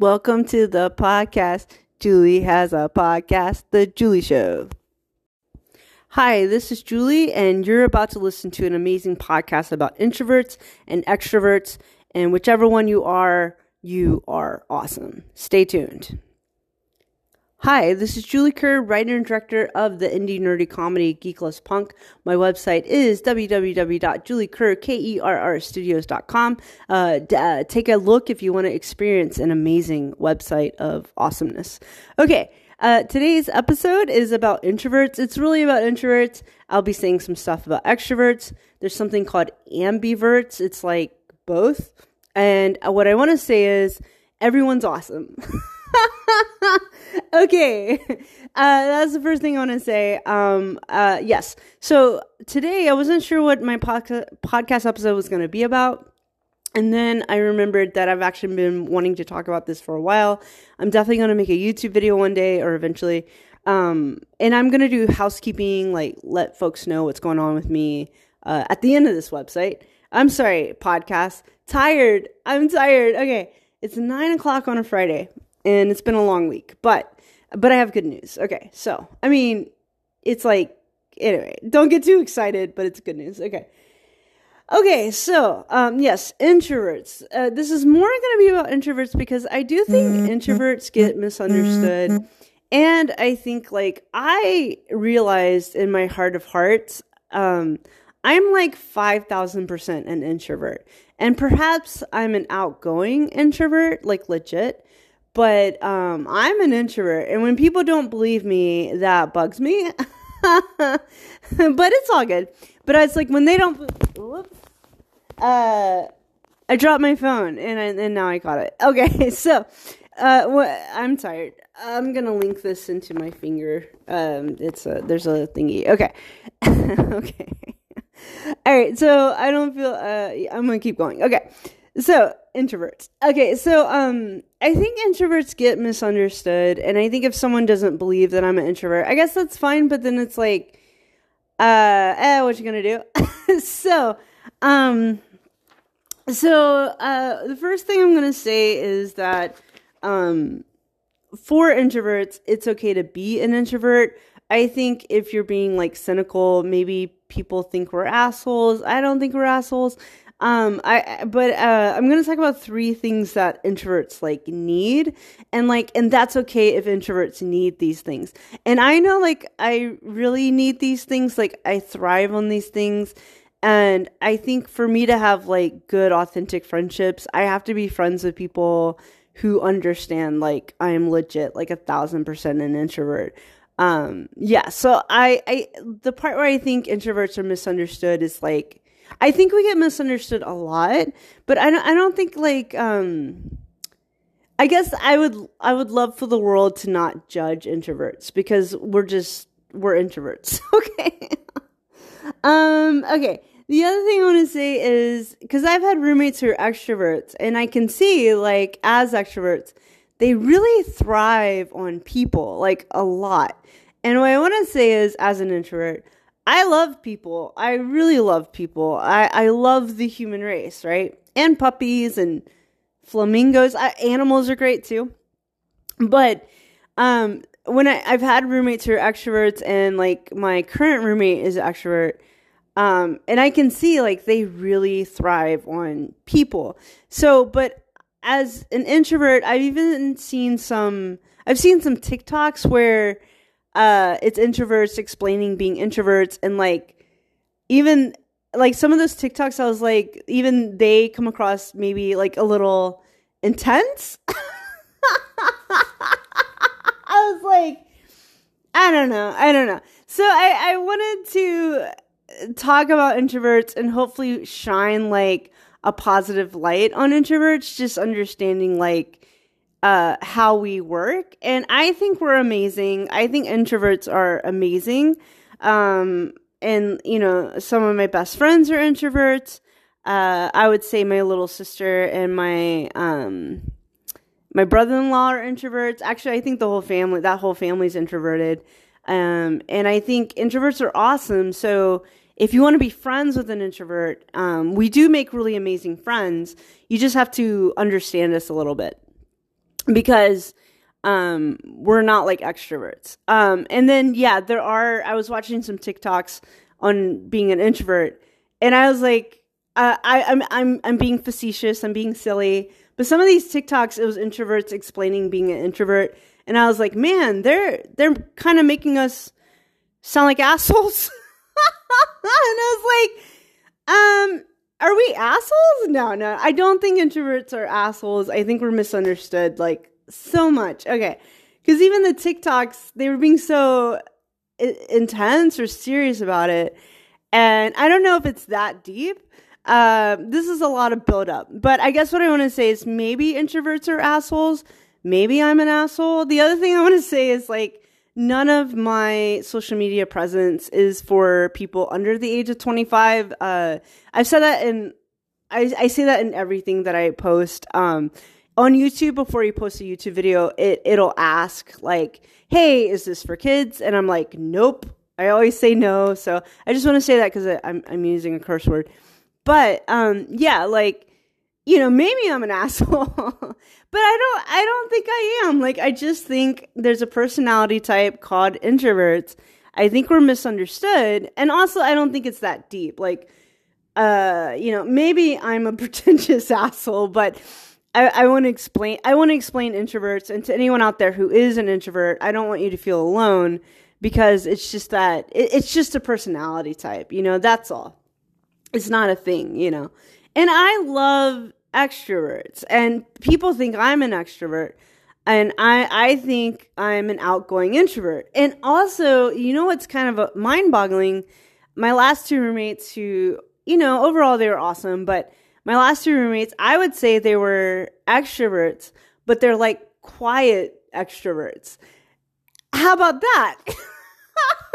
Welcome to the podcast. Julie has a podcast, The Julie Show. Hi, this is Julie, and you're about to listen to an amazing podcast about introverts and extroverts, and whichever one you are, you are awesome. Stay tuned. Hi, this is Julie Kerr, writer and director of the indie nerdy comedy Geekless Punk. My website is www.juliekerrstudios.com. Uh, d- uh, take a look if you want to experience an amazing website of awesomeness. Okay, uh, today's episode is about introverts. It's really about introverts. I'll be saying some stuff about extroverts. There's something called ambiverts. It's like both. And what I want to say is everyone's awesome. okay. Uh, that's the first thing I want to say. Um, uh, yes. So today I wasn't sure what my podca- podcast episode was going to be about. And then I remembered that I've actually been wanting to talk about this for a while. I'm definitely going to make a YouTube video one day or eventually. Um, and I'm going to do housekeeping, like let folks know what's going on with me uh, at the end of this website. I'm sorry, podcast. Tired. I'm tired. Okay. It's nine o'clock on a Friday and it's been a long week, but but I have good news. Okay, so I mean, it's like anyway, don't get too excited, but it's good news. Okay. Okay, so um, yes, introverts. Uh, this is more going to be about introverts because I do think Mm-hmm. introverts get misunderstood, and I think like I realized in my heart of hearts, um, I'm like five thousand percent an introvert, and perhaps I'm an outgoing introvert, like legit but um, I'm an introvert, and when people don't believe me, that bugs me. but it's all good. But it's like when they don't. Whoops. Uh, I dropped my phone, and I, and now I caught it. Okay, so uh, what? I'm tired. I'm gonna link this into my finger. Um, it's a there's a thingy. Okay, okay. All right, so I don't feel. Uh, I'm gonna keep going. Okay, so introverts. Okay, so um, I think introverts get misunderstood, and I think if someone doesn't believe that I'm an introvert, I guess that's fine. But then it's like, uh, eh, what you gonna do? so, um, so uh, the first thing I'm gonna say is that um, for introverts, it's okay to be an introvert. I think if you're being like cynical, maybe people think we're assholes. I don't think we're assholes. Um, I but uh, I'm gonna talk about three things that introverts like need, and like, and that's okay if introverts need these things. And I know like I really need these things. Like I thrive on these things. And I think for me to have like good, authentic friendships, I have to be friends with people who understand like I am legit like a thousand percent an introvert. Um, yeah, so I, I, the part where I think introverts are misunderstood is like, I think we get misunderstood a lot, but I don't, I don't think like, um, I guess I would, I would love for the world to not judge introverts because we're just, we're introverts. okay. um, okay. The other thing I want to say is because I've had roommates who are extroverts, and I can see, like, as extroverts, they really thrive on people, like, a lot. And what I want to say is, as an introvert, I love people. I really love people. I, I love the human race, right? And puppies and flamingos. I, animals are great too. But um, when I, I've had roommates who are extroverts, and like my current roommate is an extrovert, um, and I can see like they really thrive on people. So, but as an introvert, I've even seen some. I've seen some TikToks where uh, it's introverts explaining being introverts, and like even like some of those TikToks, I was like, even they come across maybe like a little intense. I was like, I don't know, I don't know. So I I wanted to talk about introverts and hopefully shine like a positive light on introverts, just understanding like uh how we work. And i think we're amazing. I think introverts are amazing. Um and you know some of my best friends are introverts. Uh i would say my little sister and my um my brother-in-law are introverts. Actually i think the whole family that whole family's introverted. Um and i think introverts are awesome. So if you want to be friends with an introvert um we do make really amazing friends. You just have to understand us a little bit because um we're not like extroverts. Um and then yeah there are i was watching some tiktoks on being an introvert and i was like uh, i i'm i'm i'm being facetious i'm being silly but some of these tiktoks it was introverts explaining being an introvert and i was like man they're they're kind of making us sound like assholes. And i was like um are we assholes no no i don't think introverts are assholes i think we're misunderstood like so much. Okay. Because even the TikToks, they were being so intense or serious about it. And I don't know if it's that deep. Uh, this is a lot of buildup. But I guess what I want to say is maybe introverts are assholes. Maybe I'm an asshole. The other thing I want to say is like, none of my social media presence is for people under the age of 25. Uh, I've said that in, I, I say that in everything that I post. Um, on YouTube before you post a YouTube video, it it'll ask like, "Hey, is this for kids?" And I'm like, "Nope." I always say no. So I just want to say that because I'm I'm using a curse word. But um, yeah, like you know, maybe I'm an asshole, but I don't I don't think I am. Like I just think there's a personality type called introverts. I think we're misunderstood, and also I don't think it's that deep. Like, uh, you know, maybe I'm a pretentious asshole, but I, I want to explain I want to explain introverts and to anyone out there who is an introvert, I don't want you to feel alone because it's just that it, it's just a personality type, you know, that's all. It's not a thing, you know. And I love extroverts and people think I'm an extrovert and I I think I'm an outgoing introvert. And also, you know what's kind of mind-boggling? My last two roommates who, you know, overall they were awesome, but my last two roommates, I would say they were extroverts, but they're like quiet extroverts. How about that?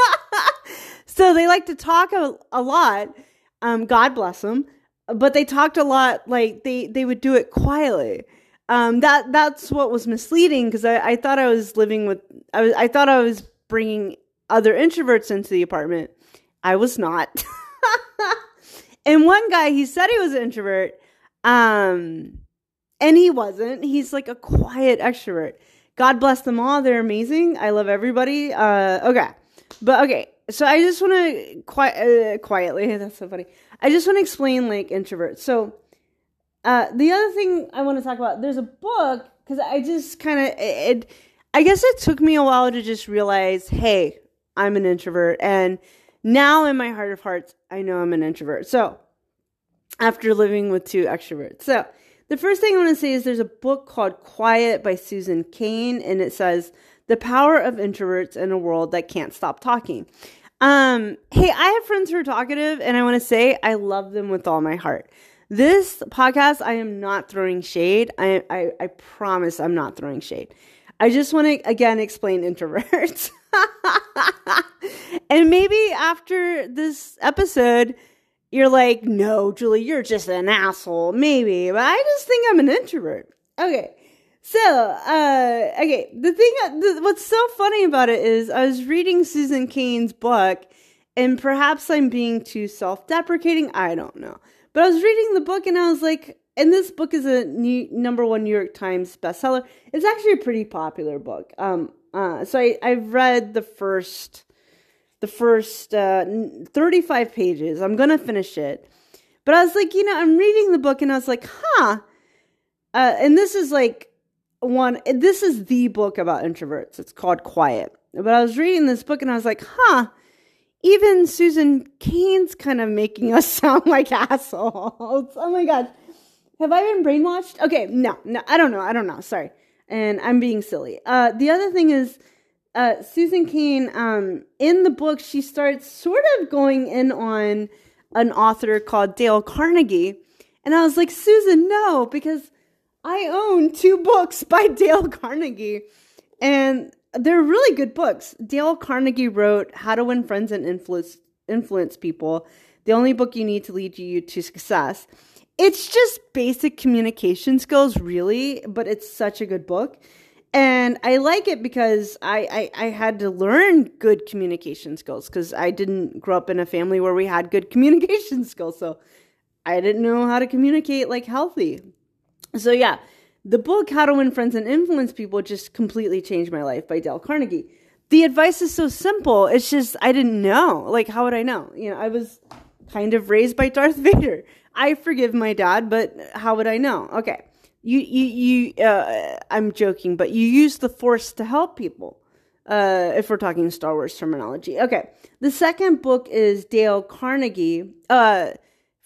so they like to talk a, a lot. Um, God bless them. But they talked a lot, like they, they would do it quietly. Um, that that's what was misleading because I, I thought I was living with I was I thought I was bringing other introverts into the apartment. I was not. And one guy, he said he was an introvert, um, and he wasn't. He's like a quiet extrovert. God bless them all. They're amazing. I love everybody. Uh, okay, but okay. So I just want to quiet, uh, quietly. That's so funny. I just want to explain like introverts. So uh, the other thing I want to talk about, there's a book because I just kind of it. I guess it took me a while to just realize, hey, I'm an introvert, and now, in my heart of hearts, I know I'm an introvert. So, after living with two extroverts. So, the first thing I want to say is there's a book called Quiet by Susan Cain, and it says, The Power of Introverts in a World That Can't Stop Talking. Um, hey, I have friends who are talkative, and I want to say I love them with all my heart. This podcast, I am not throwing shade. I, I, I promise I'm not throwing shade. I just want to again explain introverts. and maybe after this episode, you're like, no, Julie, you're just an asshole. Maybe, but I just think I'm an introvert. Okay. So, uh, okay, the thing, the, what's so funny about it is I was reading Susan Cain's book, and perhaps I'm being too self deprecating. I don't know. But I was reading the book and I was like, and this book is a new, number one New York Times bestseller. It's actually a pretty popular book. Um, uh, so I, I've read the first the first uh, 35 pages. I'm gonna finish it. But I was like, you know, I'm reading the book and I was like, huh. Uh, and this is like one, this is the book about introverts. It's called Quiet. But I was reading this book and I was like, huh, even Susan Cain's kind of making us sound like assholes. Oh my gosh. Have I been brainwashed? Okay, no, no, I don't know. I don't know. Sorry and I'm being silly. Uh, the other thing is, uh, Susan Cain, um, in the book, she starts sort of going in on an author called Dale Carnegie. And I was like, Susan, no, because I own two books by Dale Carnegie. And they're really good books. Dale Carnegie wrote How to Win Friends and Influence, Influence People, the only book you need to lead you to success it's just basic communication skills, really, but it's such a good book. And I like it because I, I, I had to learn good communication skills because I didn't grow up in a family where we had good communication skills. So I didn't know how to communicate like healthy. So, yeah, the book How to Win Friends and Influence People just completely changed my life by Dale Carnegie. The advice is so simple. It's just I didn't know. Like how would I know? You know, I was kind of raised by Darth Vader. I forgive my dad, but how would I know? Okay. You you you uh, I'm joking, but you use the force to help people. Uh, if we're talking Star Wars terminology. Okay. The second book is Dale Carnegie. Uh,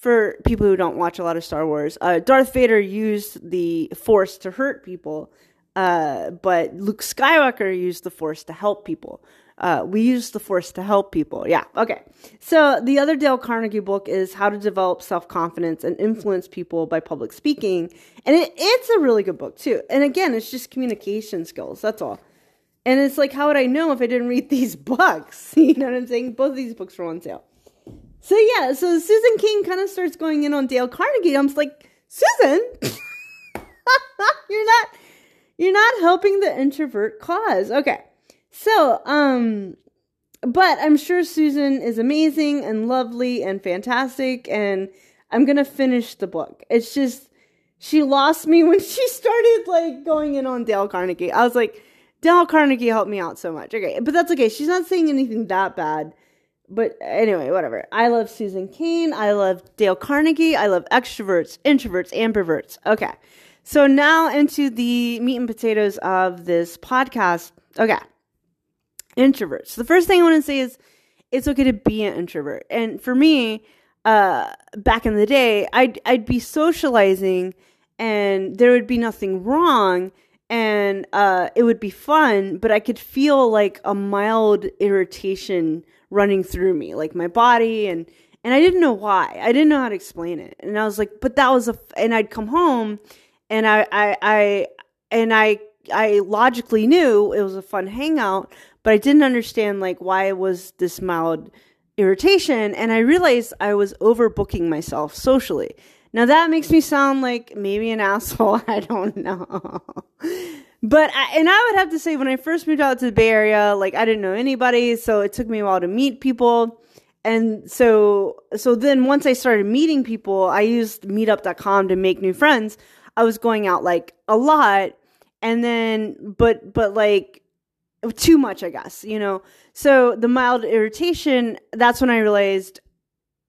for people who don't watch a lot of Star Wars, uh, Darth Vader used the Force to hurt people, uh, but Luke Skywalker used the Force to help people. Uh, we use the Force to help people. Yeah, okay. So the other Dale Carnegie book is How to Develop Self Confidence and Influence People by Public Speaking, and it, it's a really good book too. And again, it's just communication skills. That's all. And it's like, how would I know if I didn't read these books? You know what I'm saying? Both of these books were on sale. So yeah, so Susan Cain kind of starts going in on Dale Carnegie. I'm like, Susan, you're not, you're not helping the introvert cause. Okay, so um, but I'm sure Susan is amazing and lovely and fantastic, and I'm gonna finish the book. It's just she lost me when she started like going in on Dale Carnegie. I was like, Dale Carnegie helped me out so much. Okay, but that's okay. She's not saying anything that bad but anyway, whatever. I love Susan Cain. I love Dale Carnegie. I love extroverts, introverts, ambiverts. Okay. So now into the meat and potatoes of this podcast. Okay. Introverts. The first thing I want to say is it's okay to be an introvert. And for me, uh, back in the day, I'd, I'd be socializing and there would be nothing wrong and uh, it would be fun, but I could feel like a mild irritation running through me, like my body and and I didn't know why. I didn't know how to explain it. And I was like, but that was a and I'd come home and I I, I and I I logically knew it was a fun hangout, but I didn't understand like why it was this mild irritation and I realized I was overbooking myself socially. Now that makes me sound like maybe an asshole, I don't know. But I, and I would have to say when I first moved out to the Bay Area, like I didn't know anybody, so it took me a while to meet people. And so so then once I started meeting people, I used meetup.com to make new friends. I was going out like a lot and then but but like too much, I guess, you know. So the mild irritation, that's when I realized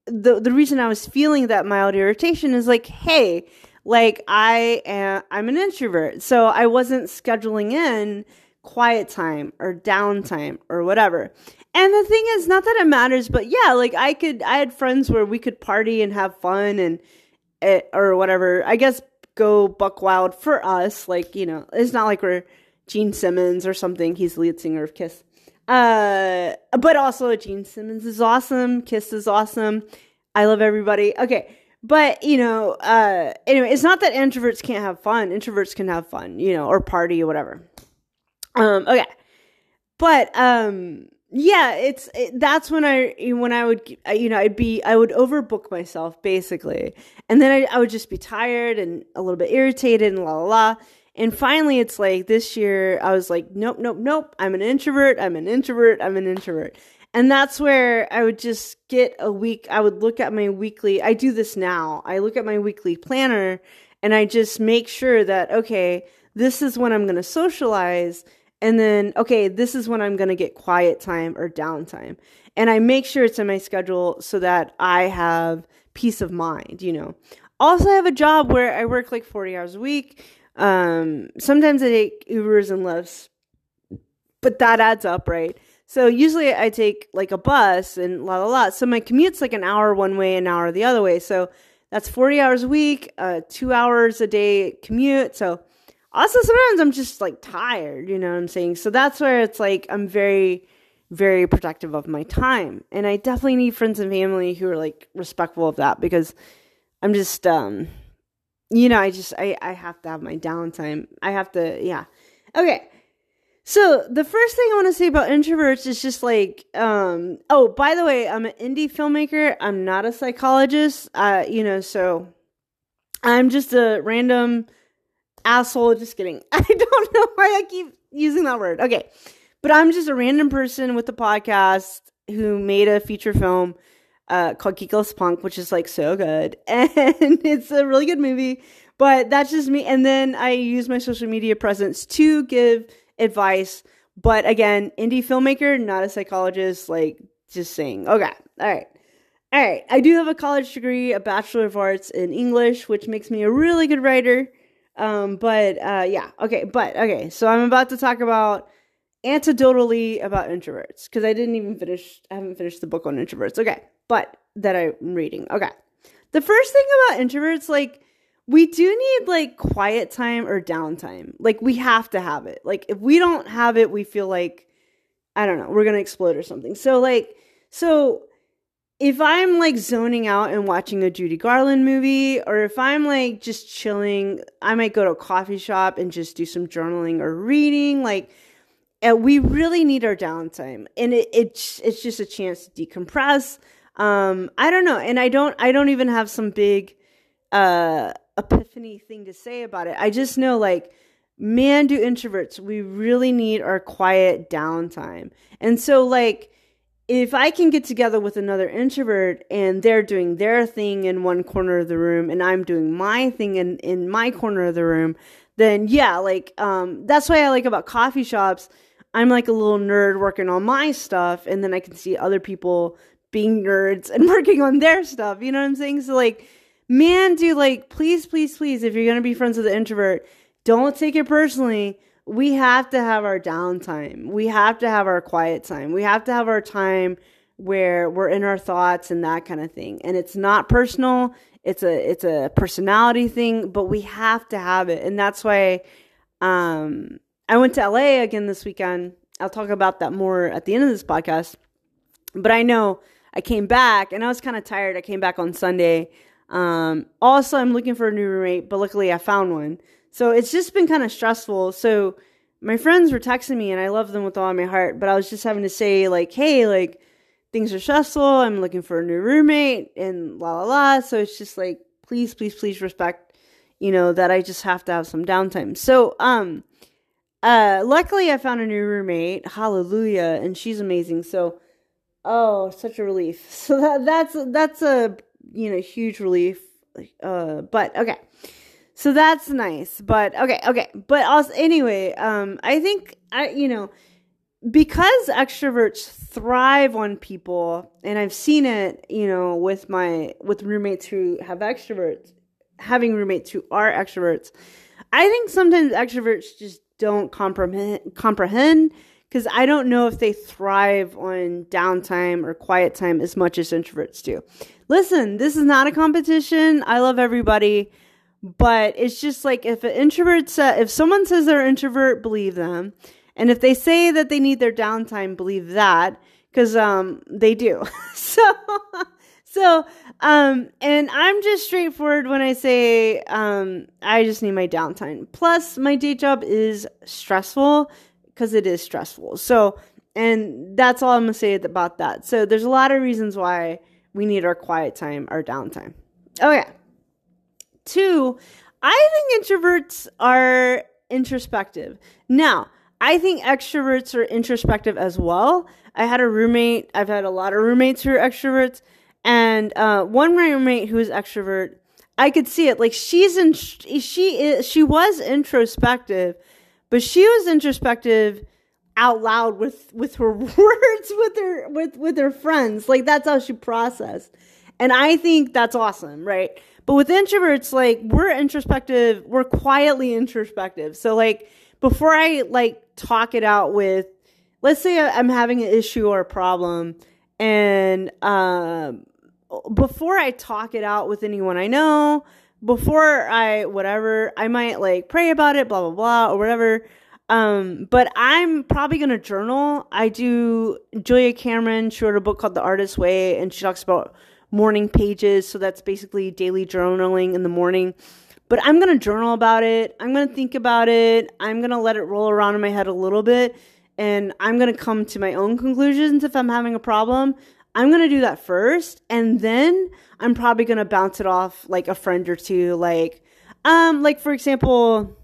the the reason I was feeling that mild irritation is like, hey, like I am I'm an introvert. So I wasn't scheduling in quiet time or downtime or whatever. And the thing is not that it matters, but yeah, like I could I had friends where we could party and have fun and it, or whatever. I guess go buck wild for us, like, you know, it's not like we're Gene Simmons or something. He's the lead singer of Kiss. Uh, but also Gene Simmons is awesome. Kiss is awesome. I love everybody. Okay. But, you know, uh, anyway, it's not that introverts can't have fun. Introverts can have fun, you know, or party or whatever. Um, okay. But, um, yeah, it's, it, that's when I, when I would, you know, I'd be, I would overbook myself basically. And then I, I would just be tired and a little bit irritated and la la la. And finally, it's like this year, I was like, nope, nope, nope. I'm an introvert. I'm an introvert. I'm an introvert. And that's where I would just get a week. I would look at my weekly, I do this now. I look at my weekly planner and I just make sure that, okay, this is when I'm going to socialize. And then, okay, this is when I'm going to get quiet time or downtime. And I make sure it's in my schedule so that I have peace of mind, you know. Also, I have a job where I work like 40 hours a week. Um, sometimes I take Ubers and Lyfts, but that adds up, right? So usually I take like a bus and la la la. So my commute's like an hour one way, an hour the other way. So that's 40 hours a week, uh, two hours a day commute. So also sometimes I'm just like tired, you know what I'm saying? So that's where it's like I'm very, very protective of my time. And I definitely need friends and family who are like respectful of that because I'm just, um, you know, I just, I, I have to have my downtime. I have to, yeah. Okay. So the first thing I want to say about introverts is just like, um, oh, by the way, I'm an indie filmmaker. I'm not a psychologist. Uh, you know, so I'm just a random asshole. Just kidding. I don't know why I keep using that word. Okay, but I'm just a random person with a podcast who made a feature film uh, called Geekless Punk, which is like so good, and it's a really good movie but that's just me. And then I use my social media presence to give advice. But again, indie filmmaker, not a psychologist, like just saying. Okay. All right. All right. I do have a college degree, a Bachelor of Arts in English, which makes me a really good writer. Um, but uh, yeah. Okay. But okay. So I'm about to talk about antidotally about introverts because I didn't even finish, I haven't finished the book on introverts. Okay. But that I'm reading. Okay. The first thing about introverts, like, we do need like quiet time or downtime. Like, we have to have it. Like, if we don't have it, we feel like, I don't know, we're going to explode or something. So, like, so if I'm like zoning out and watching a Judy Garland movie, or if I'm like just chilling, I might go to a coffee shop and just do some journaling or reading. Like, and we really need our downtime, and it, it's it's just a chance to decompress. Um, I don't know, and I don't I don't even have some big uh epiphany thing to say about it. I just know like man do introverts we really need our quiet downtime. And so like if I can get together with another introvert and they're doing their thing in one corner of the room and I'm doing my thing in, in my corner of the room, then yeah, like, um, that's why I like about coffee shops. I'm like a little nerd working on my stuff and then I can see other people being nerds and working on their stuff. You know what I'm saying? So like, man, dude, like, please, please, please, if you're going to be friends with an introvert, don't take it personally we have to have our downtime. We have to have our quiet time. We have to have our time where we're in our thoughts and that kind of thing. And it's not personal. It's a it's a personality thing, but we have to have it. And that's why um I went to LA again this weekend. I'll talk about that more at the end of this podcast. But I know I came back and I was kind of tired. I came back on Sunday. Um also I'm looking for a new roommate, but luckily I found one. So it's just been kind of stressful. So my friends were texting me and I love them with all my heart, but I was just having to say like, hey, like things are stressful. I'm looking for a new roommate and la la la. So it's just like, please, please, please respect, you know, that I just have to have some downtime. So, um, uh, luckily I found a new roommate. Hallelujah. And she's amazing. So, oh, such a relief. So that, that's, that's a, you know, huge relief. Uh, but okay. So that's nice. But okay, okay. But also anyway, um I think I you know because extroverts thrive on people and I've seen it, you know, with my with roommates who have extroverts having roommates who are extroverts. I think sometimes extroverts just don't comprehend comprehend because I don't know if they thrive on downtime or quiet time as much as introverts do. Listen, this is not a competition. I love everybody. But it's just like if an introvert sa- if someone says they're introvert, believe them. And if they say that they need their downtime, believe that because um they do. so so um and I'm just straightforward when I say um I just need my downtime. Plus my day job is stressful because it is stressful. So and that's all I'm gonna say about that. So there's a lot of reasons why we need our quiet time, our downtime. Okay. Two, I think introverts are introspective. Now, I think extroverts are introspective as well. I had a roommate, I've had a lot of roommates who are extroverts, and uh, one roommate who is extrovert, I could see it. Like she's in, she is, she was introspective, but she was introspective out loud with with her words with her with with her friends. Like that's how she processed. And I think that's awesome, right? But with introverts, like we're introspective, we're quietly introspective. So like before I like talk it out with, let's say I'm having an issue or a problem, and um, before I talk it out with anyone I know, before I whatever, I might like pray about it, blah blah blah, or whatever. Um, but I'm probably gonna journal. I do. Julia Cameron. She wrote a book called The Artist's Way, and she talks about morning pages. So that's basically daily journaling in the morning. But I'm going to journal about it. I'm going to think about it. I'm going to let it roll around in my head a little bit. And I'm going to come to my own conclusions if I'm having a problem. I'm going to do that first. And then I'm probably going to bounce it off like a friend or two. Like, um, like for example,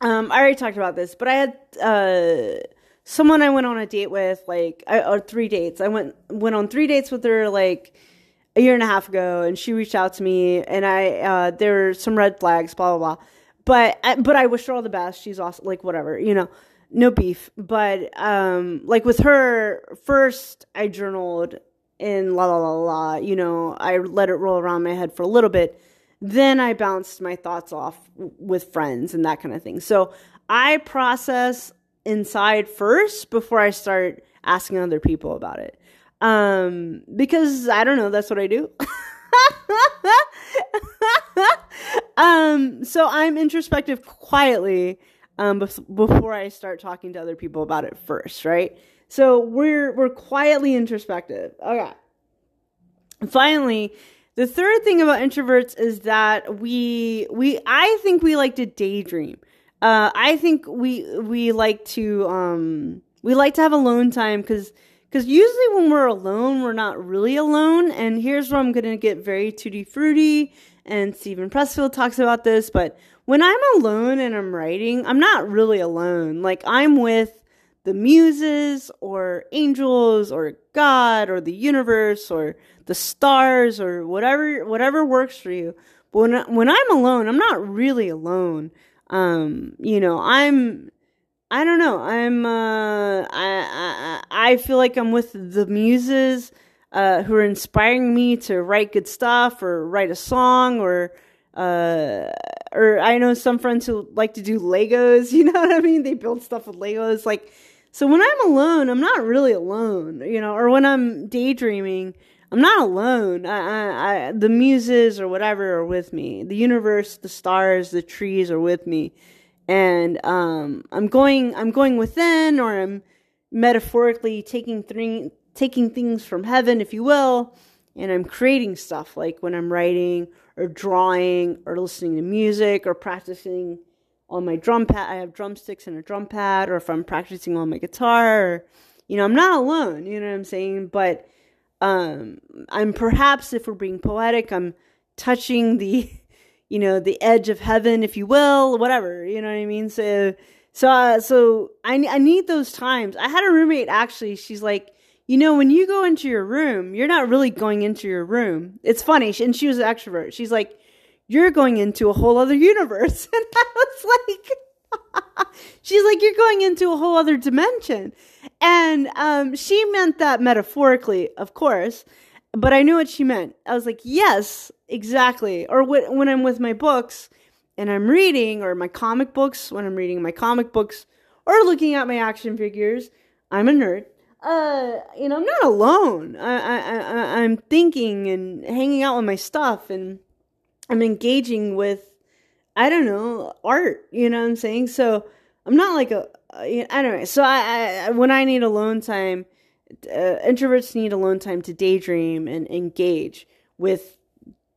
um, I already talked about this, but I had, uh, someone I went on a date with, like, I, or three dates. I went, went on three dates with her, like, a year and a half ago, and she reached out to me, and I uh, there were some red flags, blah blah blah. But but I wish her all the best. She's awesome. Like whatever, you know, no beef. But um, like with her, first I journaled in la la la la. You know, I let it roll around my head for a little bit. Then I bounced my thoughts off with friends and that kind of thing. So I process inside first before I start asking other people about it. Um, because I don't know, that's what I do. um, so I'm introspective quietly um, before I start talking to other people about it first, right? So we're we're quietly introspective. Okay. Finally, the third thing about introverts is that we we I think we like to daydream. Uh, I think we we like to um, we like to have alone time because because usually when we're alone, we're not really alone. And here's where I'm gonna get very tutti fruity. And Steven Pressfield talks about this, but when I'm alone and I'm writing, I'm not really alone. Like I'm with the muses or angels or God or the universe or the stars or whatever whatever works for you. But when when I'm alone, I'm not really alone. Um, you know, I'm I don't know. I'm uh I I I feel like I'm with the muses uh who are inspiring me to write good stuff or write a song or uh or I know some friends who like to do Legos, you know what I mean? They build stuff with Legos like so when I'm alone, I'm not really alone, you know, or when I'm daydreaming, I'm not alone. I, I, I, the muses or whatever are with me. The universe, the stars, the trees are with me, and um, I'm going. I'm going within, or I'm metaphorically taking th- taking things from heaven, if you will, and I'm creating stuff like when I'm writing or drawing or listening to music or practicing on my drum pad. I have drumsticks and a drum pad, or if I'm practicing on my guitar, or, you know, I'm not alone. You know what I'm saying? But um, I'm perhaps, if we're being poetic, I'm touching the, you know, the edge of heaven, if you will, whatever. You know what I mean? So, so, uh, so I I need those times. I had a roommate actually. She's like. You know, when you go into your room, you're not really going into your room. It's funny, and she was an extrovert. She's like, you're going into a whole other universe. And I was like, she's like, you're going into a whole other dimension. And um, she meant that metaphorically, of course, but I knew what she meant. I was like, yes, exactly. Or when I'm with my books and I'm reading, or my comic books, when I'm reading my comic books, or looking at my action figures, I'm a nerd. Uh, you know, I'm not alone. I, I, I, I'm thinking and hanging out with my stuff and I'm engaging with, I don't know, art. You know what I'm saying? So I'm not like a, I don't know. So I, I when I need alone time, uh, introverts need alone time to daydream and engage with,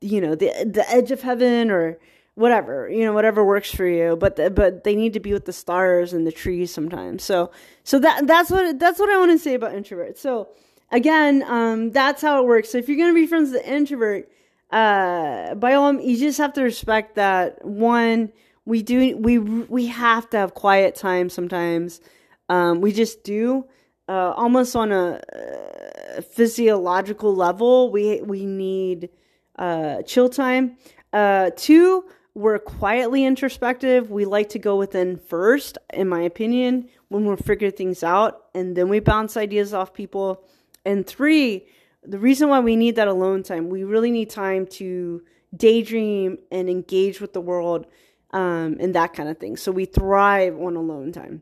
you know, the the edge of heaven or whatever you know whatever works for you but the, but they need to be with the stars and the trees sometimes so so that that's what that's what i want to say about introverts so again um that's how it works so if you're going to be friends with the introvert uh, by all you just have to respect that one we do we we have to have quiet time sometimes. Um, we just do uh, almost on a uh, physiological level we we need uh, chill time. Uh, two we're quietly introspective. We like to go within first in my opinion when we're figuring things out and then we bounce ideas off people. And three the reason why we need that alone time, we really need time to daydream and engage with the world um, and that kind of thing. So we thrive on alone time.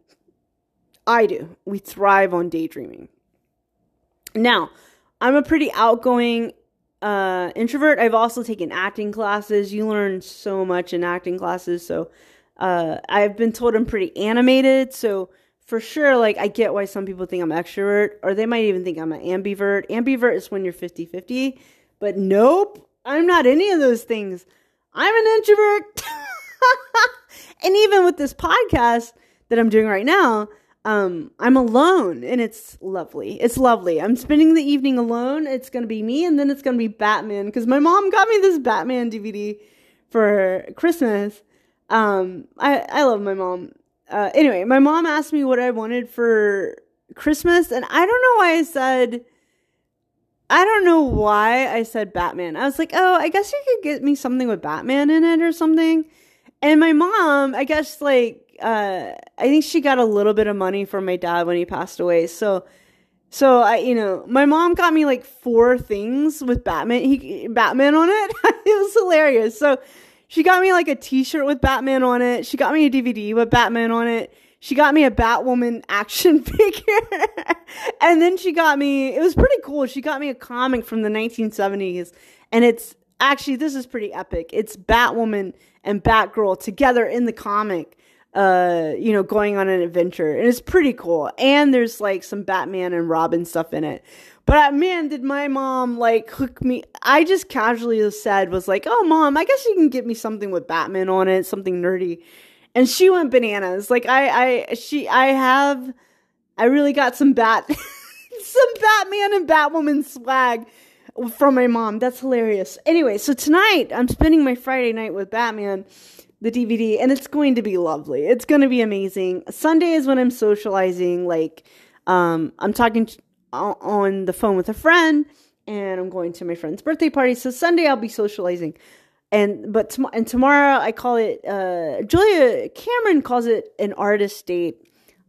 I do. We thrive on daydreaming. Now, I'm a pretty outgoing uh, introvert. I've also taken acting classes. You learn so much in acting classes. So uh, I've been told I'm pretty animated. So for sure, like, I get why some people think I'm extrovert, or they might even think I'm an ambivert. Ambivert is when you're 50 50, but nope, I'm not any of those things. I'm an introvert. and even with this podcast that I'm doing right now, um, I'm alone and it's lovely. It's lovely. I'm spending the evening alone. It's going to be me and then it's going to be Batman because my mom got me this Batman DVD for Christmas. Um, I, I love my mom uh, anyway, my mom asked me what I wanted for Christmas, and I don't know why I said I don't know why I said Batman. I was like, oh, I guess you could get me something with Batman in it or something. And my mom, I guess, like, uh, I think she got a little bit of money from my dad when he passed away. So, so I, you know, my mom got me like four things with Batman, he, Batman on it. it was hilarious. So she got me like a t-shirt with Batman on it. She got me a DVD with Batman on it. She got me a Batwoman action figure. and then she got me, it was pretty cool. She got me a comic from the 1970s. And it's actually, this is pretty epic. It's Batwoman and Batgirl together in the comic uh, you know, going on an adventure. And it's pretty cool. And there's like some Batman and Robin stuff in it. But uh, man, did my mom like hook me? I just casually said, was like, oh, mom, I guess you can get me something with Batman on it, something nerdy. And she went bananas. Like, I, I, she, I have, I really got some Bat, some Batman and Batwoman swag from my mom. That's hilarious. Anyway, so tonight I'm spending my Friday night with Batman the DVD, and it's going to be lovely. It's going to be amazing. Sunday is when I'm socializing. Like, um, I'm talking on the phone with a friend, and I'm going to my friend's birthday party. So Sunday I'll be socializing, and but tom- and tomorrow I call it. Uh, Julia Cameron calls it an artist date.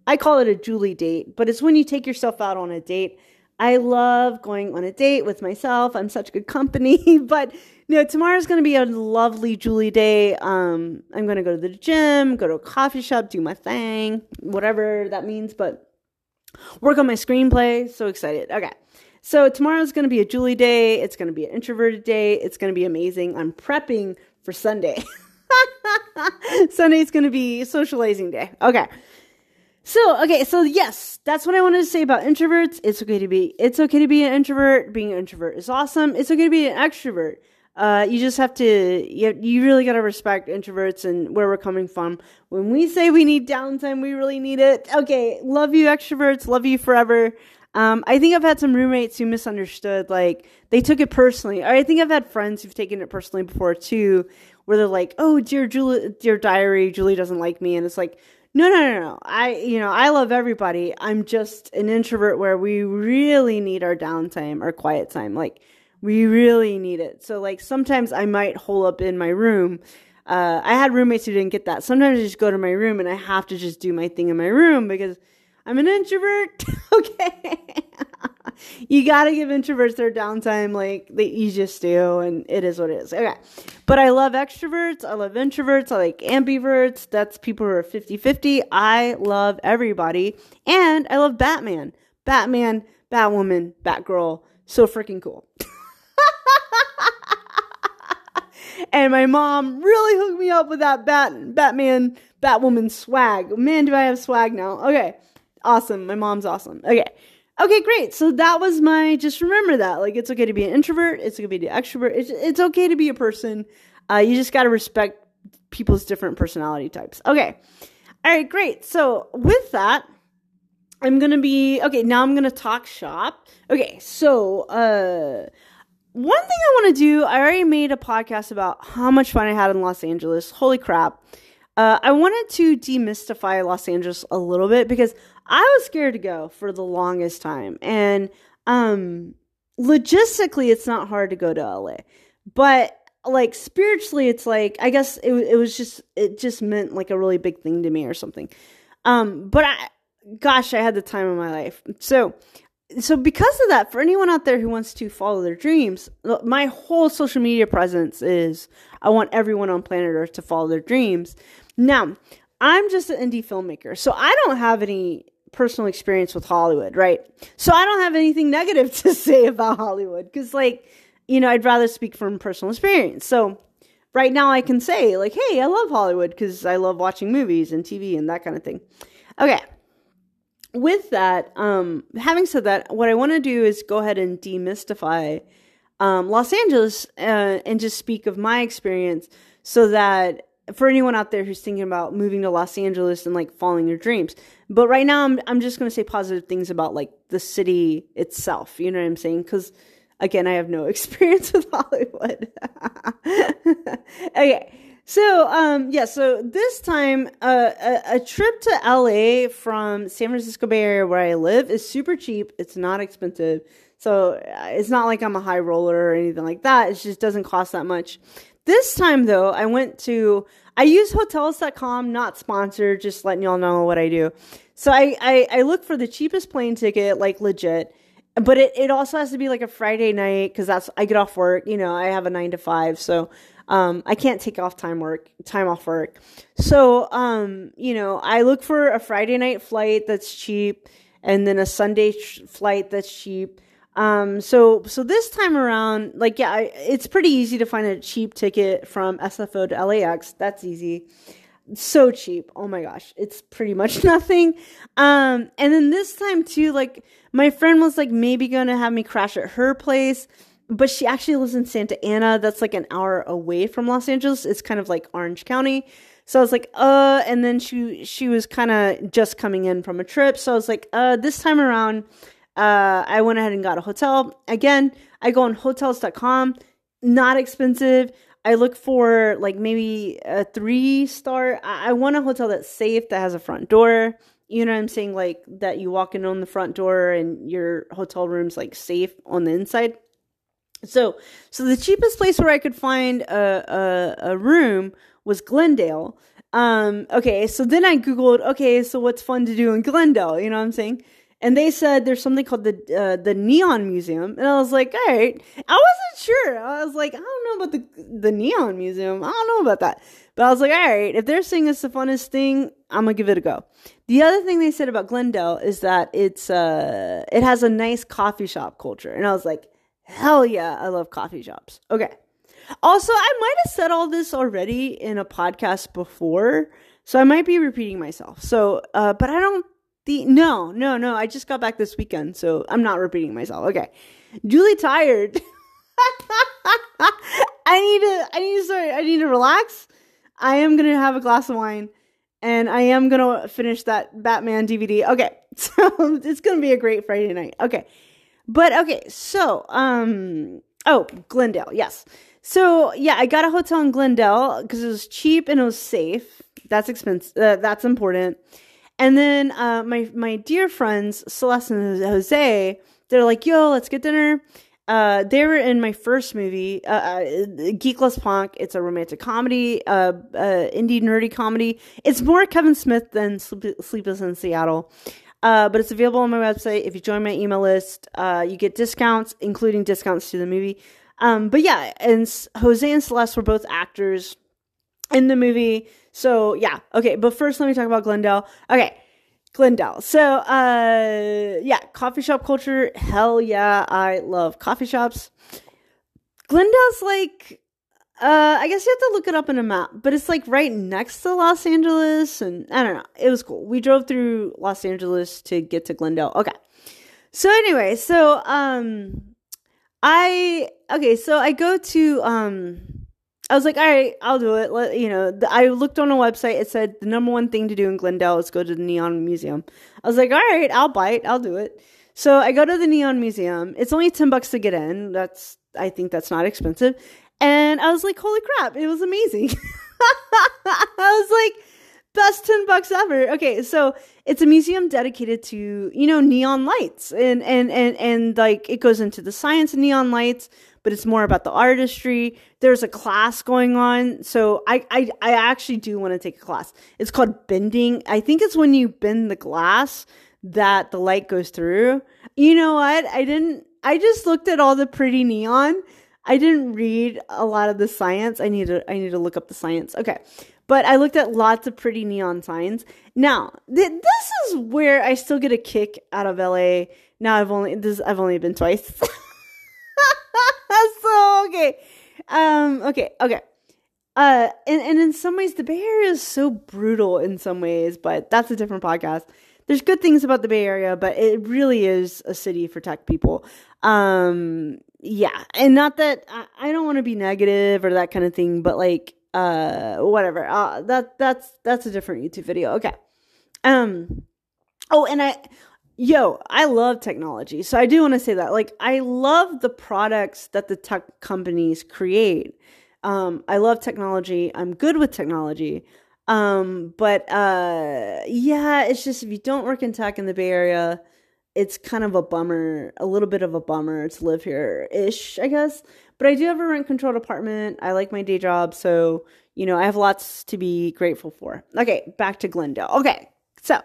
I call it a Julie date, but it's when you take yourself out on a date. I love going on a date with myself. I'm such good company, but no, tomorrow's going to be a lovely Julie day. Um, I'm going to go to the gym, go to a coffee shop, do my thing, whatever that means, but work on my screenplay. So excited. Okay. So tomorrow's going to be a Julie day. It's going to be an introverted day. It's going to be amazing. I'm prepping for Sunday. Sunday's going to be socializing day. Okay. So, okay, so yes, that's what I wanted to say about introverts. It's okay to be it's okay to be an introvert. Being an introvert is awesome. It's okay to be an extrovert. Uh, you just have to, you, you really got to respect introverts and where we're coming from. When we say we need downtime, we really need it. Okay, love you, extroverts. Love you forever. Um, I think I've had some roommates who misunderstood, like, they took it personally. Or I think I've had friends who've taken it personally before, too, where they're like, oh, dear Julie, dear diary, Julie doesn't like me. And it's like, no, no, no, no. I, you know, I love everybody. I'm just an introvert where we really need our downtime, our quiet time. Like, we really need it. So like sometimes I might hole up in my room. Uh, I had roommates who didn't get that. Sometimes I just go to my room and I have to just do my thing in my room because I'm an introvert. okay. you gotta give introverts their downtime like they, you just do, and it is what it is. Okay. But I love extroverts. I love introverts. I like ambiverts. That's people who are 50 50. I love everybody. And I love Batman. Batman, Batwoman, Batgirl. So freaking cool. and my mom really hooked me up with that Bat Batman Batwoman swag. Man, do I have swag now? Okay, awesome. My mom's awesome. Okay. Okay, great. So that was my just remember that. Like it's okay to be an introvert, it's okay to be an extrovert. It's it's okay to be a person. Uh, you just got to respect people's different personality types. Okay. All right, great. So with that, I'm to be okay, now I'm to talk shop. Okay, so uh one thing I want to do, I already made a podcast about how much fun I had in Los Angeles. Holy crap. Uh, I wanted to demystify Los Angeles a little bit because I was scared to go for the longest time. And um, logistically, it's not hard to go to LA. But like spiritually, it's like, I guess it, it was just, it just meant like a really big thing to me or something. Um, but I, gosh, I had the time of my life. So so because of that for anyone out there who wants to follow their dreams my whole social media presence is i want everyone on planet earth to follow their dreams. Now i'm just an indie filmmaker so i don't have any personal experience with hollywood right? So i don't have anything negative to say about hollywood because like you know i'd rather speak from personal experience. So right now i can say like hey i love hollywood because i love watching movies and tv and that kind of thing. Okay with that, um, having said that, what I want to do is go ahead and demystify um, Los Angeles uh, and just speak of my experience so that for anyone out there who's thinking about moving to Los Angeles and like following your dreams. But right now, I'm, I'm just going to say positive things about like the city itself. You know what I'm saying? Because again, I have no experience with Hollywood. okay. So, um, yeah, so this time, uh, a, a, trip to LA from San Francisco Bay Area where I live is super cheap. It's not expensive. So uh, it's not like I'm a high roller or anything like that. It just doesn't cost that much. This time though, I went to, I use hotels.com, not sponsored, just letting y'all know what I do. So I, I, I look for the cheapest plane ticket, like legit. But it, it also has to be like a Friday night because that's I get off work. You know, I have a nine to five, so um, I can't take off time work time off work. So um, you know, I look for a Friday night flight that's cheap, and then a Sunday flight that's cheap. Um, so so this time around, like yeah, I, it's pretty easy to find a cheap ticket from SFO to LAX. That's easy so cheap. Oh my gosh, it's pretty much nothing. Um, and then this time too, like my friend was like maybe gonna have me crash at her place, but she actually lives in Santa Ana. That's like an hour away from Los Angeles. It's kind of like Orange County. So I was like, uh, and then she she was kind of just coming in from a trip. So I was like, uh, this time around, uh, I went ahead and got a hotel. Again, I go on hotels.com, not expensive. I look for like maybe a three star. I, I want a hotel that's safe, that has a front door. You know what I'm saying? Like that you walk in on the front door and your hotel room's like safe on the inside. So, so the cheapest place where I could find a, a, a room was Glendale. Um, okay, so then I Googled, okay, so what's fun to do in Glendale? You know what I'm saying? and they said there's something called the uh, the Neon Museum, and I was like, all right. I wasn't sure. I was like, I don't know about the the Neon Museum. I don't know about that. But I was like, all right, if they're saying it's the funnest thing, I'm gonna give it a go. The other thing they said about Glendale is that it's uh it has a nice coffee shop culture, and I was like, hell yeah, I love coffee shops. Okay. Also, I might have said all this already in a podcast before, so I might be repeating myself. So, uh, but I don't the no, no, no. I just got back this weekend, so I'm not repeating myself. Okay. Julie tired. I need to I need to sorry, I need to relax. I am gonna have a glass of wine and I am gonna finish that Batman DVD. Okay. So it's gonna be a great Friday night. Okay. But okay, so um oh, Glendale, yes. So yeah, I got a hotel in Glendale because it was cheap and it was safe. That's expensive. Uh, that's important. And then uh, my my dear friends Celeste and Jose, they're like, "Yo, let's get dinner." Uh, they were in my first movie, uh, uh, Geekless Punk. It's a romantic comedy, uh, uh, indie nerdy comedy. It's more Kevin Smith than Sleep- Sleepless in Seattle. Uh, but it's available on my website. If you join my email list, uh, you get discounts, including discounts to the movie. Um, but yeah, and Jose and Celeste were both actors in the movie. So yeah, okay. But first, let me talk about Glendale. Okay, Glendale. So uh, yeah, coffee shop culture. Hell yeah, I love coffee shops. Glendale's like, uh, I guess you have to look it up in a map, but it's like right next to Los Angeles, and I don't know. It was cool. We drove through Los Angeles to get to Glendale. Okay. So anyway, so um, I okay, so I go to um I was like, all right, I'll do it. Let, you know, the, I looked on a website. It said the number one thing to do in Glendale is go to the Neon Museum. I was like, all right, I'll bite. I'll do it. So I go to the Neon Museum. It's only 10 bucks to get in. That's, I think that's not expensive. And I was like, holy crap, it was amazing. I was like, best 10 bucks ever. Okay, so it's a museum dedicated to, you know, neon lights and and and and like it goes into the science of neon lights, but it's more about the artistry. There's a class going on. So I I I actually do want to take a class. It's called bending. I think it's when you bend the glass that the light goes through. You know what? I didn't I just looked at all the pretty neon. I didn't read a lot of the science. I need to I need to look up the science. Okay. But I looked at lots of pretty neon signs. Now, th- this is where I still get a kick out of LA. Now I've only this I've only been twice. so okay. Um okay, okay. Uh and, and in some ways the Bay Area is so brutal in some ways, but that's a different podcast. There's good things about the Bay Area, but it really is a city for tech people. Um yeah, and not that I, I don't want to be negative or that kind of thing, but like uh whatever uh that that's that's a different youtube video okay. Um oh and i yo i love technology so i do want to say that like i love the products that the tech companies create. Um i love technology i'm good with technology um but uh yeah it's just if you don't work in tech in the bay area it's kind of a bummer, a little bit of a bummer to live here ish, I guess. But I do have a rent controlled apartment. I like my day job, so you know I have lots to be grateful for. Okay, back to Glendale. Okay, so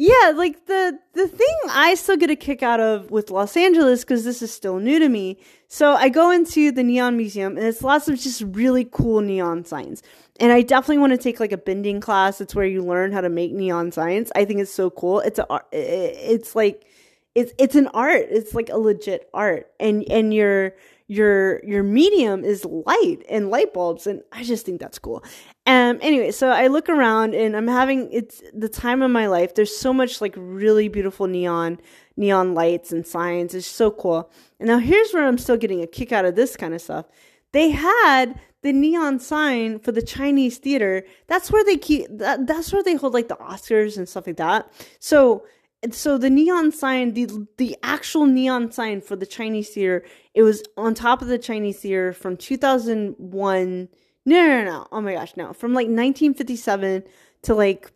yeah, like the the thing I still get a kick out of with Los Angeles because this is still new to me. So I go into the neon museum and it's lots of just really cool neon signs. And I definitely want to take like a bending class. It's where you learn how to make neon signs. I think it's so cool. It's a it's like it's it's an art. It's like a legit art. And and you're your your medium is light and light bulbs and i just think that's cool. Um anyway so i look around and i'm having it's the time of my life. There's so much like really beautiful neon neon lights and signs. It's so cool. And now here's where i'm still getting a kick out of this kind of stuff. They had the neon sign for the chinese theater. That's where they keep that, that's where they hold like the oscars and stuff like that. So and so the neon sign, the the actual neon sign for the Chinese theater, it was on top of the Chinese theater from 2001. No, no, no, Oh my gosh, no. From like 1957 to like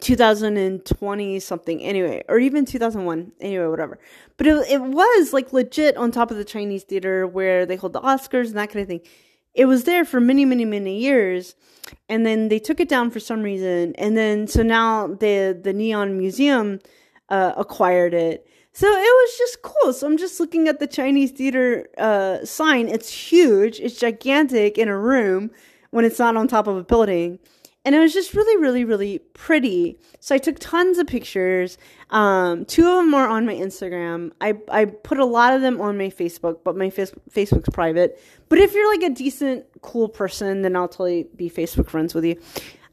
2020 something anyway or even 2001 anyway whatever. But it, it was like legit on top of the chinese theater where they hold the oscars and that kind of thing it was there for many many many years and then they took it down for some reason and then so now the the neon museum uh, acquired it. So it was just cool. So i'm just looking at the chinese theater uh, sign. It's huge. It's gigantic in a room when it's not on top of a building and it was just really really really pretty. So i took tons of pictures. Um, two of them are on my instagram. I, I put a lot of them on my facebook but my face, facebook's private. But if you're like a decent cool person then i'll totally be facebook friends with you.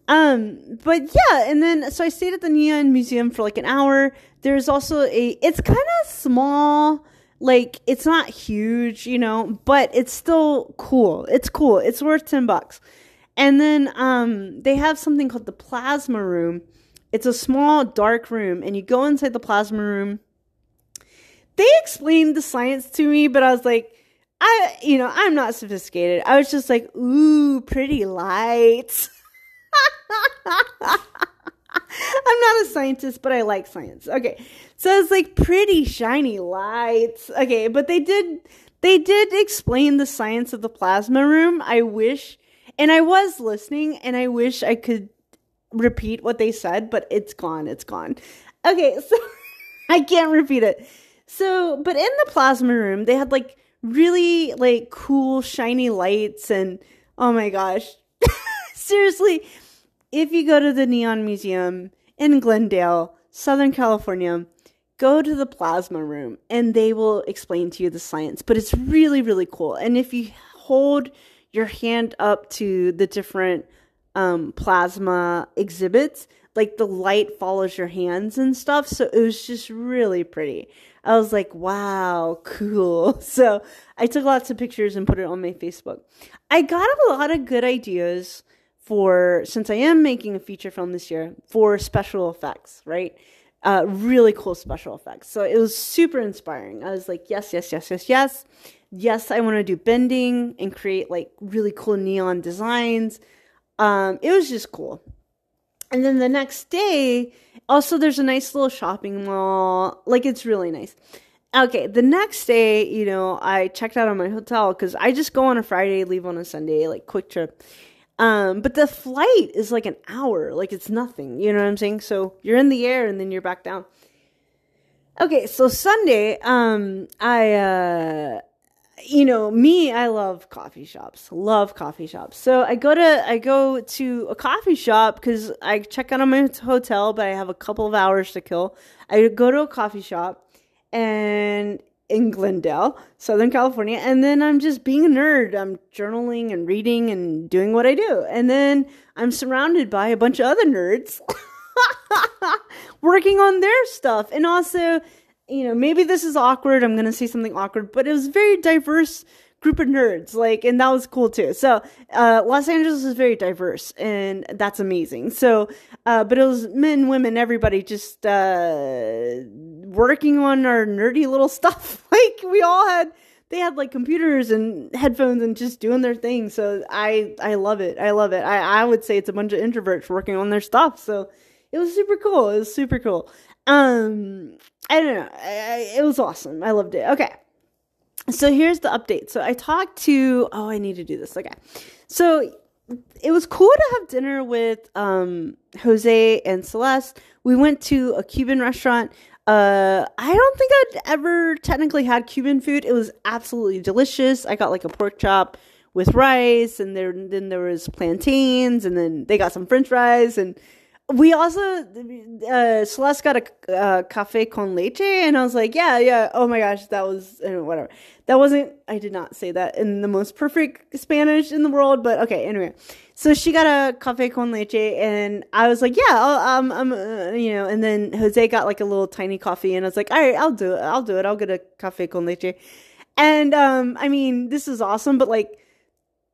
Um, but yeah and then so i stayed at the neon museum for like an hour. There's also a it's kind of small like it's not huge you know but it's still cool. It's cool. It's worth 10 bucks and then um, they have something called the plasma room. It's a small dark room, and you go inside the plasma room. They explained the science to me, but I was like, I, you know, I'm not sophisticated. I was just like, ooh, pretty lights. I'm not a scientist, but I like science. Okay. So it's like pretty shiny lights. Okay, but they did they did explain the science of the plasma room. I wish and I was listening and I wish I could repeat what they said, but it's gone. It's gone. Okay, so I can't repeat it. So, but in the plasma room, they had like really like cool shiny lights and oh my gosh. Seriously, if you go to the Neon Museum in Glendale, Southern California, go to the plasma room and they will explain to you the science, but it's really really cool. And if you hold your hand up to the different um, plasma exhibits, like the light follows your hands and stuff. So it was just really pretty. I was like, wow, cool. So I took lots of pictures and put it on my Facebook. I got a lot of good ideas for, since I am making a feature film this year, for special effects, right? Uh, really cool special effects. So it was super inspiring. I was like, yes, yes, yes, yes, yes yes, I want to do bending and create like really cool neon designs. Um, it was just cool. And then the next day, also there's a nice little shopping mall. Like it's really nice. Okay, the next day, you know, I checked out on my hotel because I just go on a Friday, leave on a Sunday, like quick trip. Um, but the flight is like an hour, like it's nothing. You know what I'm saying? So you're in the air and then you're back down. Okay, so Sunday, um, I uh, you know me i love coffee shops love coffee shops. So i go to i go to a coffee shop because i check out on my hotel but i have a couple of hours to kill. I go to a coffee shop and in glendale southern california and then i'm just being a nerd. I'm journaling and reading and doing what i do. And then i'm surrounded by a bunch of other nerds working on their stuff. And also you know, maybe this is awkward. I'm going to say something awkward, but it was very diverse group of nerds. Like, and that was cool too. So, uh, Los Angeles is very diverse and that's amazing. So, uh, but it was men, women, everybody just, uh, working on our nerdy little stuff. like, we all had, they had like computers and headphones and just doing their thing. So I, I love it. I love it. I, I would say it's a bunch of introverts working on their stuff. So it was super cool. It was super cool. Um, I don't know. I, I, it was awesome. I loved it. Okay. So here's the update. So I talked to, oh, I need to do this. Okay. So it was cool to have dinner with um, Jose and Celeste. We went to a Cuban restaurant. Uh, I don't think I'd ever technically had Cuban food. It was absolutely delicious. I got like a pork chop with rice, and there then there was plantains, and then they got some French fries, and we also uh, Celeste got a uh, cafe con leche, and I was like, yeah, yeah. Oh my gosh, that was uh, whatever. That wasn't. I did not say that in the most perfect Spanish in the world, but okay. Anyway, so she got a cafe con leche, and I was like, yeah, I'll, um, I'm, uh, you know. And then Jose got like a little tiny coffee, and I was like, all right, I'll do it. I'll do it. I'll get a cafe con leche. And um, I mean, this is awesome, but like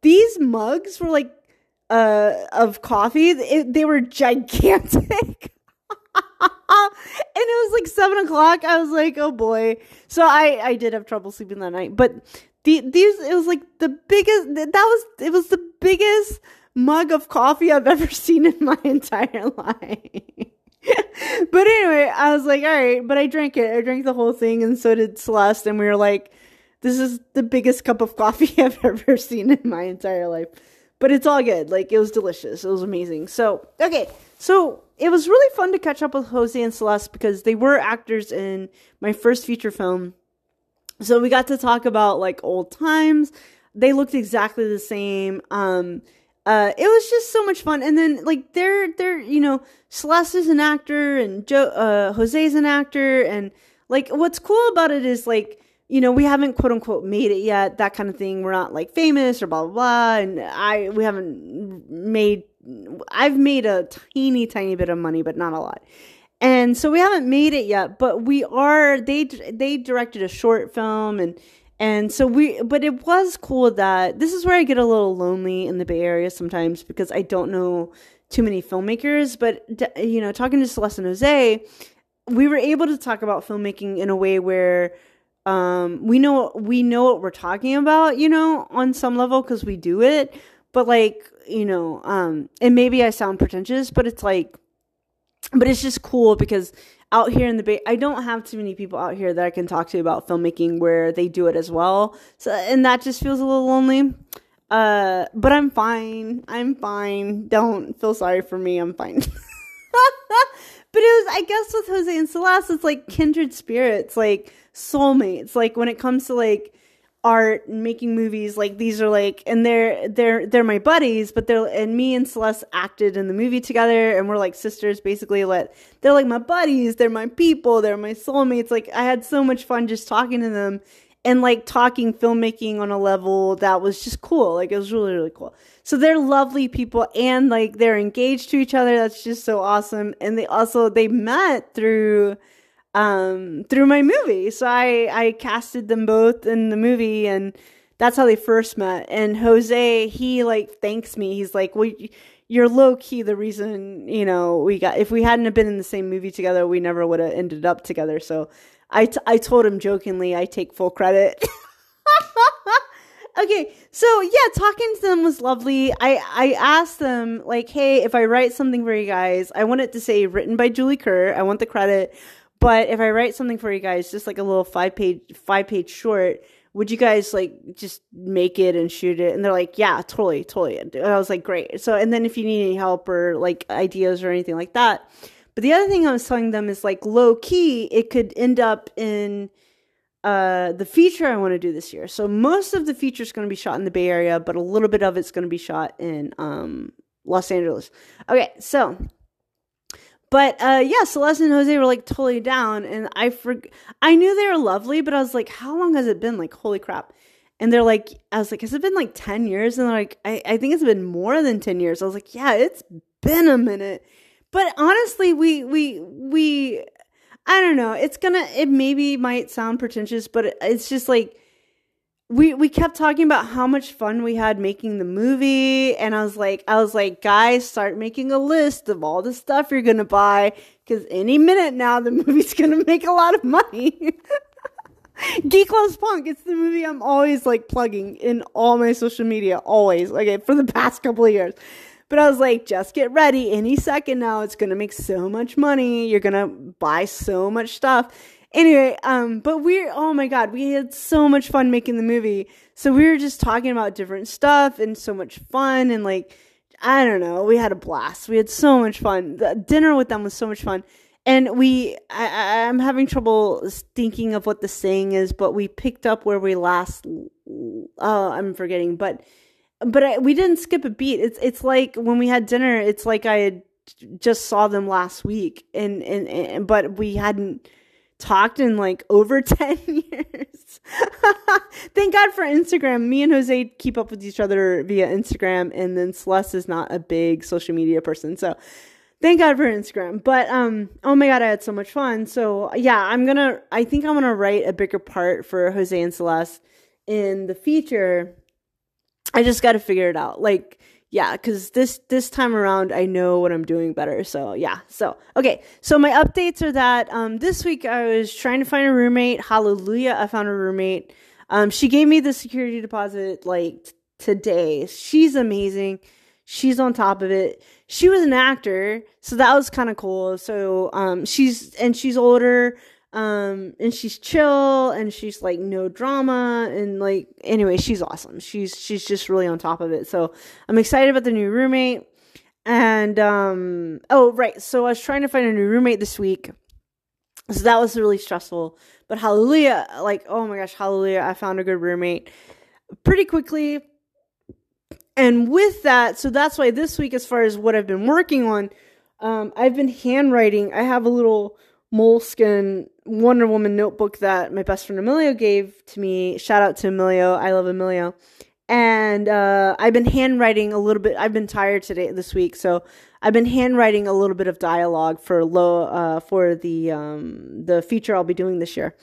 these mugs were like uh of coffee it, they were gigantic. And it was like seven o'clock. I was like oh boy. So i i did have trouble sleeping that night. But the these it was like the biggest that was it was the biggest mug of coffee i've ever seen in my entire life. But anyway i was like all right. But i drank it. I drank the whole thing and so did celeste and we were like this is the biggest cup of coffee i've ever seen in my entire life but it's all good. Like it was delicious. It was amazing. So okay, so it was really fun to catch up with Jose and Celeste because they were actors in my first feature film. So we got to talk about like old times. They looked exactly the same. Um, uh, it was just so much fun. And then like they're they're you know Celeste is an actor and Joe uh, Jose is an actor and like what's cool about it is like you know, we haven't quote unquote made it yet, that kind of thing. We're not like famous or blah blah blah. And I we haven't made I've made a teeny tiny bit of money, but not a lot. And so we haven't made it yet, but we are they they directed a short film and and so we but it was cool that this is where I get a little lonely in the Bay Area sometimes because I don't know too many filmmakers, but you know, talking to Celeste and Jose, we were able to talk about filmmaking in a way where um we know we know what we're talking about you know on some level because we do it. But like you know um and maybe i sound pretentious but it's like but it's just cool because out here in the bay i don't have too many people out here that i can talk to about filmmaking where they do it as well. So and that just feels a little lonely. Uh but i'm fine. I'm fine. Don't feel sorry for me. I'm fine. But it was i guess with jose and celeste it's like kindred spirits. Like soulmates. Like when it comes to like art and making movies, like these are like, and they're they're they're my buddies, but they're and me and Celeste acted in the movie together, and we're like sisters basically. Let they're like my buddies, they're my people, they're my soulmates. Like I had so much fun just talking to them and like talking filmmaking on a level that was just cool. Like it was really really cool. So they're lovely people and like they're engaged to each other. That's just so awesome. And they also they met through um, through my movie. So I, I casted them both in the movie and that's how they first met. And Jose, he like thanks me. He's like, well, you're low key the reason, you know, we got, if we hadn't have been in the same movie together, we never would have ended up together. So I, t- I told him jokingly, I take full credit. okay so yeah talking to them was lovely i i asked them like hey if i write something for you guys i want it to say written by julie kerr i want the credit but if I write something for you guys, just like a little five page five page short, would you guys like just make it and shoot it? And they're like, yeah, totally, totally. And I was like, great. So, and then if you need any help or like ideas or anything like that. But the other thing I was telling them is like low key, it could end up in uh, the feature I want to do this year. So most of the feature is going to be shot in the Bay Area, but a little bit of it's going to be shot in um, Los Angeles. Okay, so but uh, yeah, Celeste and Jose were like totally down, and I for I knew they were lovely, but I was like, how long has it been? Like, holy crap! And they're like, I was like, has it been like ten years? And they're like, I, I think it's been more than ten years. I was like, yeah, it's been a minute. But honestly, we we we I don't know. It's gonna it maybe might sound pretentious, but it's just like we we kept talking about how much fun we had making the movie and i was like i was like guys start making a list of all the stuff you're gonna buy because any minute now the movie's gonna make a lot of money geek loves punk it's the movie i'm always like plugging in all my social media always okay for the past couple of years but I was like, just get ready. Any second now, it's gonna make so much money. You're gonna buy so much stuff. Anyway, um, but we're oh my god, we had so much fun making the movie. So we were just talking about different stuff and so much fun and like I don't know, we had a blast. We had so much fun. The dinner with them was so much fun. And we, I, I'm having trouble thinking of what the saying is, but we picked up where we last. Oh, I'm forgetting, but but I, we didn't skip a beat. It's it's like when we had dinner. It's like I had just saw them last week, and and, and but we hadn't talked in like over 10 years. Thank God for Instagram. Me and Jose keep up with each other via Instagram and then Celeste is not a big social media person. So thank God for Instagram. But um oh my god, I had so much fun. So yeah, I'm going to I think I'm going to write a bigger part for Jose and Celeste in the feature. I just got to figure it out. Like yeah, because this this time around I know what I'm doing better. So yeah. So okay. So my updates are that um, this week I was trying to find a roommate. Hallelujah, I found a roommate. Um, she gave me the security deposit like today. She's amazing. She's on top of it. She was an actor, so that was kind of cool. So um, she's and she's older um and she's chill and she's like no drama and like anyway she's awesome. She's she's just really on top of it. So i'm excited about the new roommate. And um oh right. So i was trying to find a new roommate this week. So that was really stressful. But hallelujah like oh my gosh hallelujah i found a good roommate pretty quickly. And with that so that's why this week as far as what i've been working on um i've been handwriting. I have a little moleskin Wonder Woman notebook that my best friend Emilio gave to me. Shout out to Emilio. I love Emilio. And uh, I've been handwriting a little bit. I've been tired today this week, so I've been handwriting a little bit of dialogue for low uh, for the um, the feature I'll be doing this year,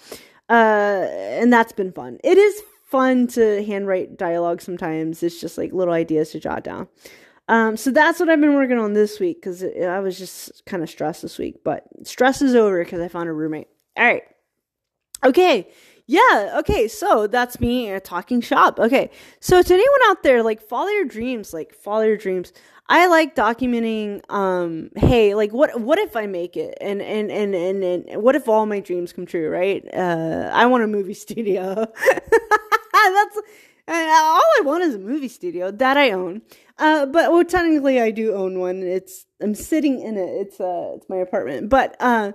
uh, and that's been fun. It is fun to handwrite dialogue sometimes. It's just like little ideas to jot down. Um, so that's what I've been working on this week because I was just kind of stressed this week. But stress is over because I found a roommate. All right. Okay. Yeah. Okay. So that's me talking shop. Okay. So to anyone out there, like follow your dreams, like follow your dreams. I like documenting, um, hey, like what, what if I make it? And, and, and, and, and what if all my dreams come true, right? Uh, I want a movie studio. that's, all I want is a movie studio that I own. Uh, but well, technically I do own one. It's, I'm sitting in it. It's, uh, it's my apartment, but, uh,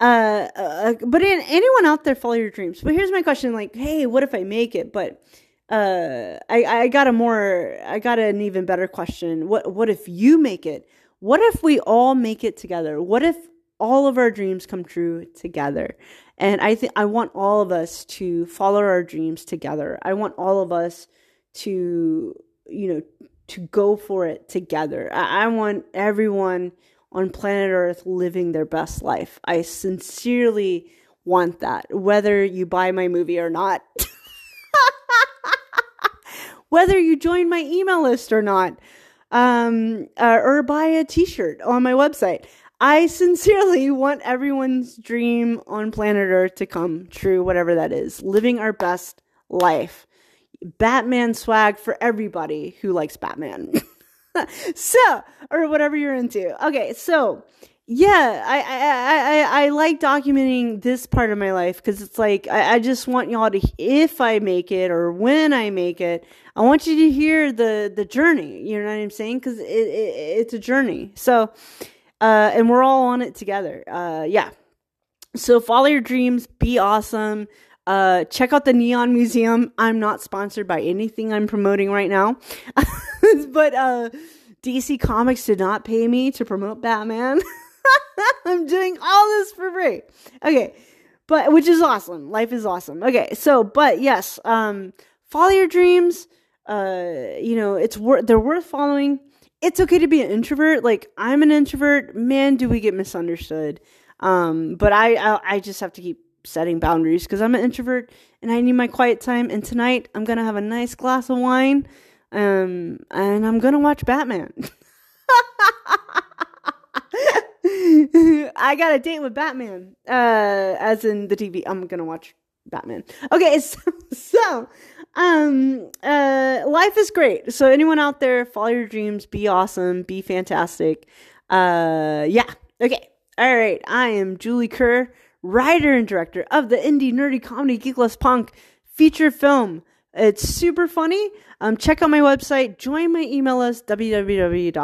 uh, uh, but in, anyone out there follow your dreams? But here's my question like hey what if i make it? But uh i i got a more i got an even better question. What what if you make it? What if we all make it together? What if all of our dreams come true together? And i think i want all of us to follow our dreams together. I want all of us to you know to go for it together. I, I want everyone on planet Earth living their best life. I sincerely want that, whether you buy my movie or not. whether you join my email list or not, um, uh, or buy a t shirt on my website. I sincerely want everyone's dream on planet Earth to come true, whatever that is. Living our best life. Batman swag for everybody who likes Batman. so, or whatever you're into. Okay, so yeah, I I I I, like documenting this part of my life because it's like I, I just want y'all to, if I make it or when I make it, I want you to hear the the journey. You know what I'm saying? Because it, it it's a journey. So, uh, and we're all on it together. Uh, yeah. So follow your dreams. Be awesome. Uh, check out the Neon Museum. I'm not sponsored by anything I'm promoting right now, but uh, DC Comics did not pay me to promote Batman. I'm doing all this for free. Okay, but which is awesome. Life is awesome. Okay, so but yes, um, follow your dreams. Uh, you know, it's worth they're worth following. It's okay to be an introvert. Like I'm an introvert. Man, do we get misunderstood. Um, but I, I, I just have to keep setting boundaries because I'm an introvert and I need my quiet time. And tonight I'm gonna have a nice glass of wine, um, and I'm gonna watch Batman. I got a date with Batman, uh, as in the TV. I'm gonna watch Batman. Okay, so, so um, uh, life is great. So anyone out there, follow your dreams, be awesome, be fantastic. Uh, yeah. Okay. All right. I am Julie Kerr, writer and director of the indie nerdy comedy Geekless Punk feature film. It's super funny. Um, check out my website. Join my email list, www.juliekerr,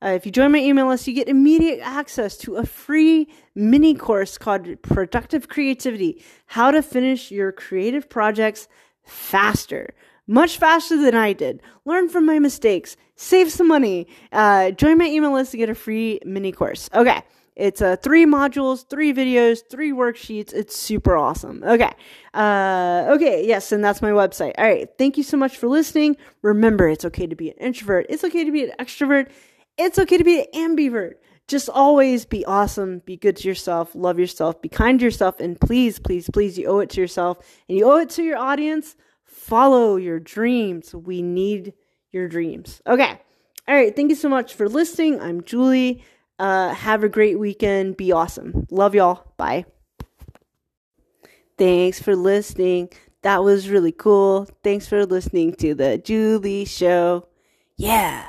Uh, if you join my email list, you get immediate access to a free mini course called Productive Creativity How to Finish Your Creative Projects Faster. Much faster than I did. Learn from my mistakes. Save some money. Uh, join my email list to get a free mini course. Okay. It's uh, three modules, three videos, three worksheets. It's super awesome. Okay. Uh, okay. Yes. And that's my website. All right. Thank you so much for listening. Remember, it's okay to be an introvert. It's okay to be an extrovert. It's okay to be an ambivert. Just always be awesome. Be good to yourself. Love yourself. Be kind to yourself. And please, please, please, you owe it to yourself and you owe it to your audience. Follow your dreams. We need your dreams. Okay. All right. Thank you so much for listening. I'm Julie. Uh, have a great weekend. Be awesome. Love y'all. Bye. Thanks for listening. That was really cool. Thanks for listening to the Julie Show. Yeah.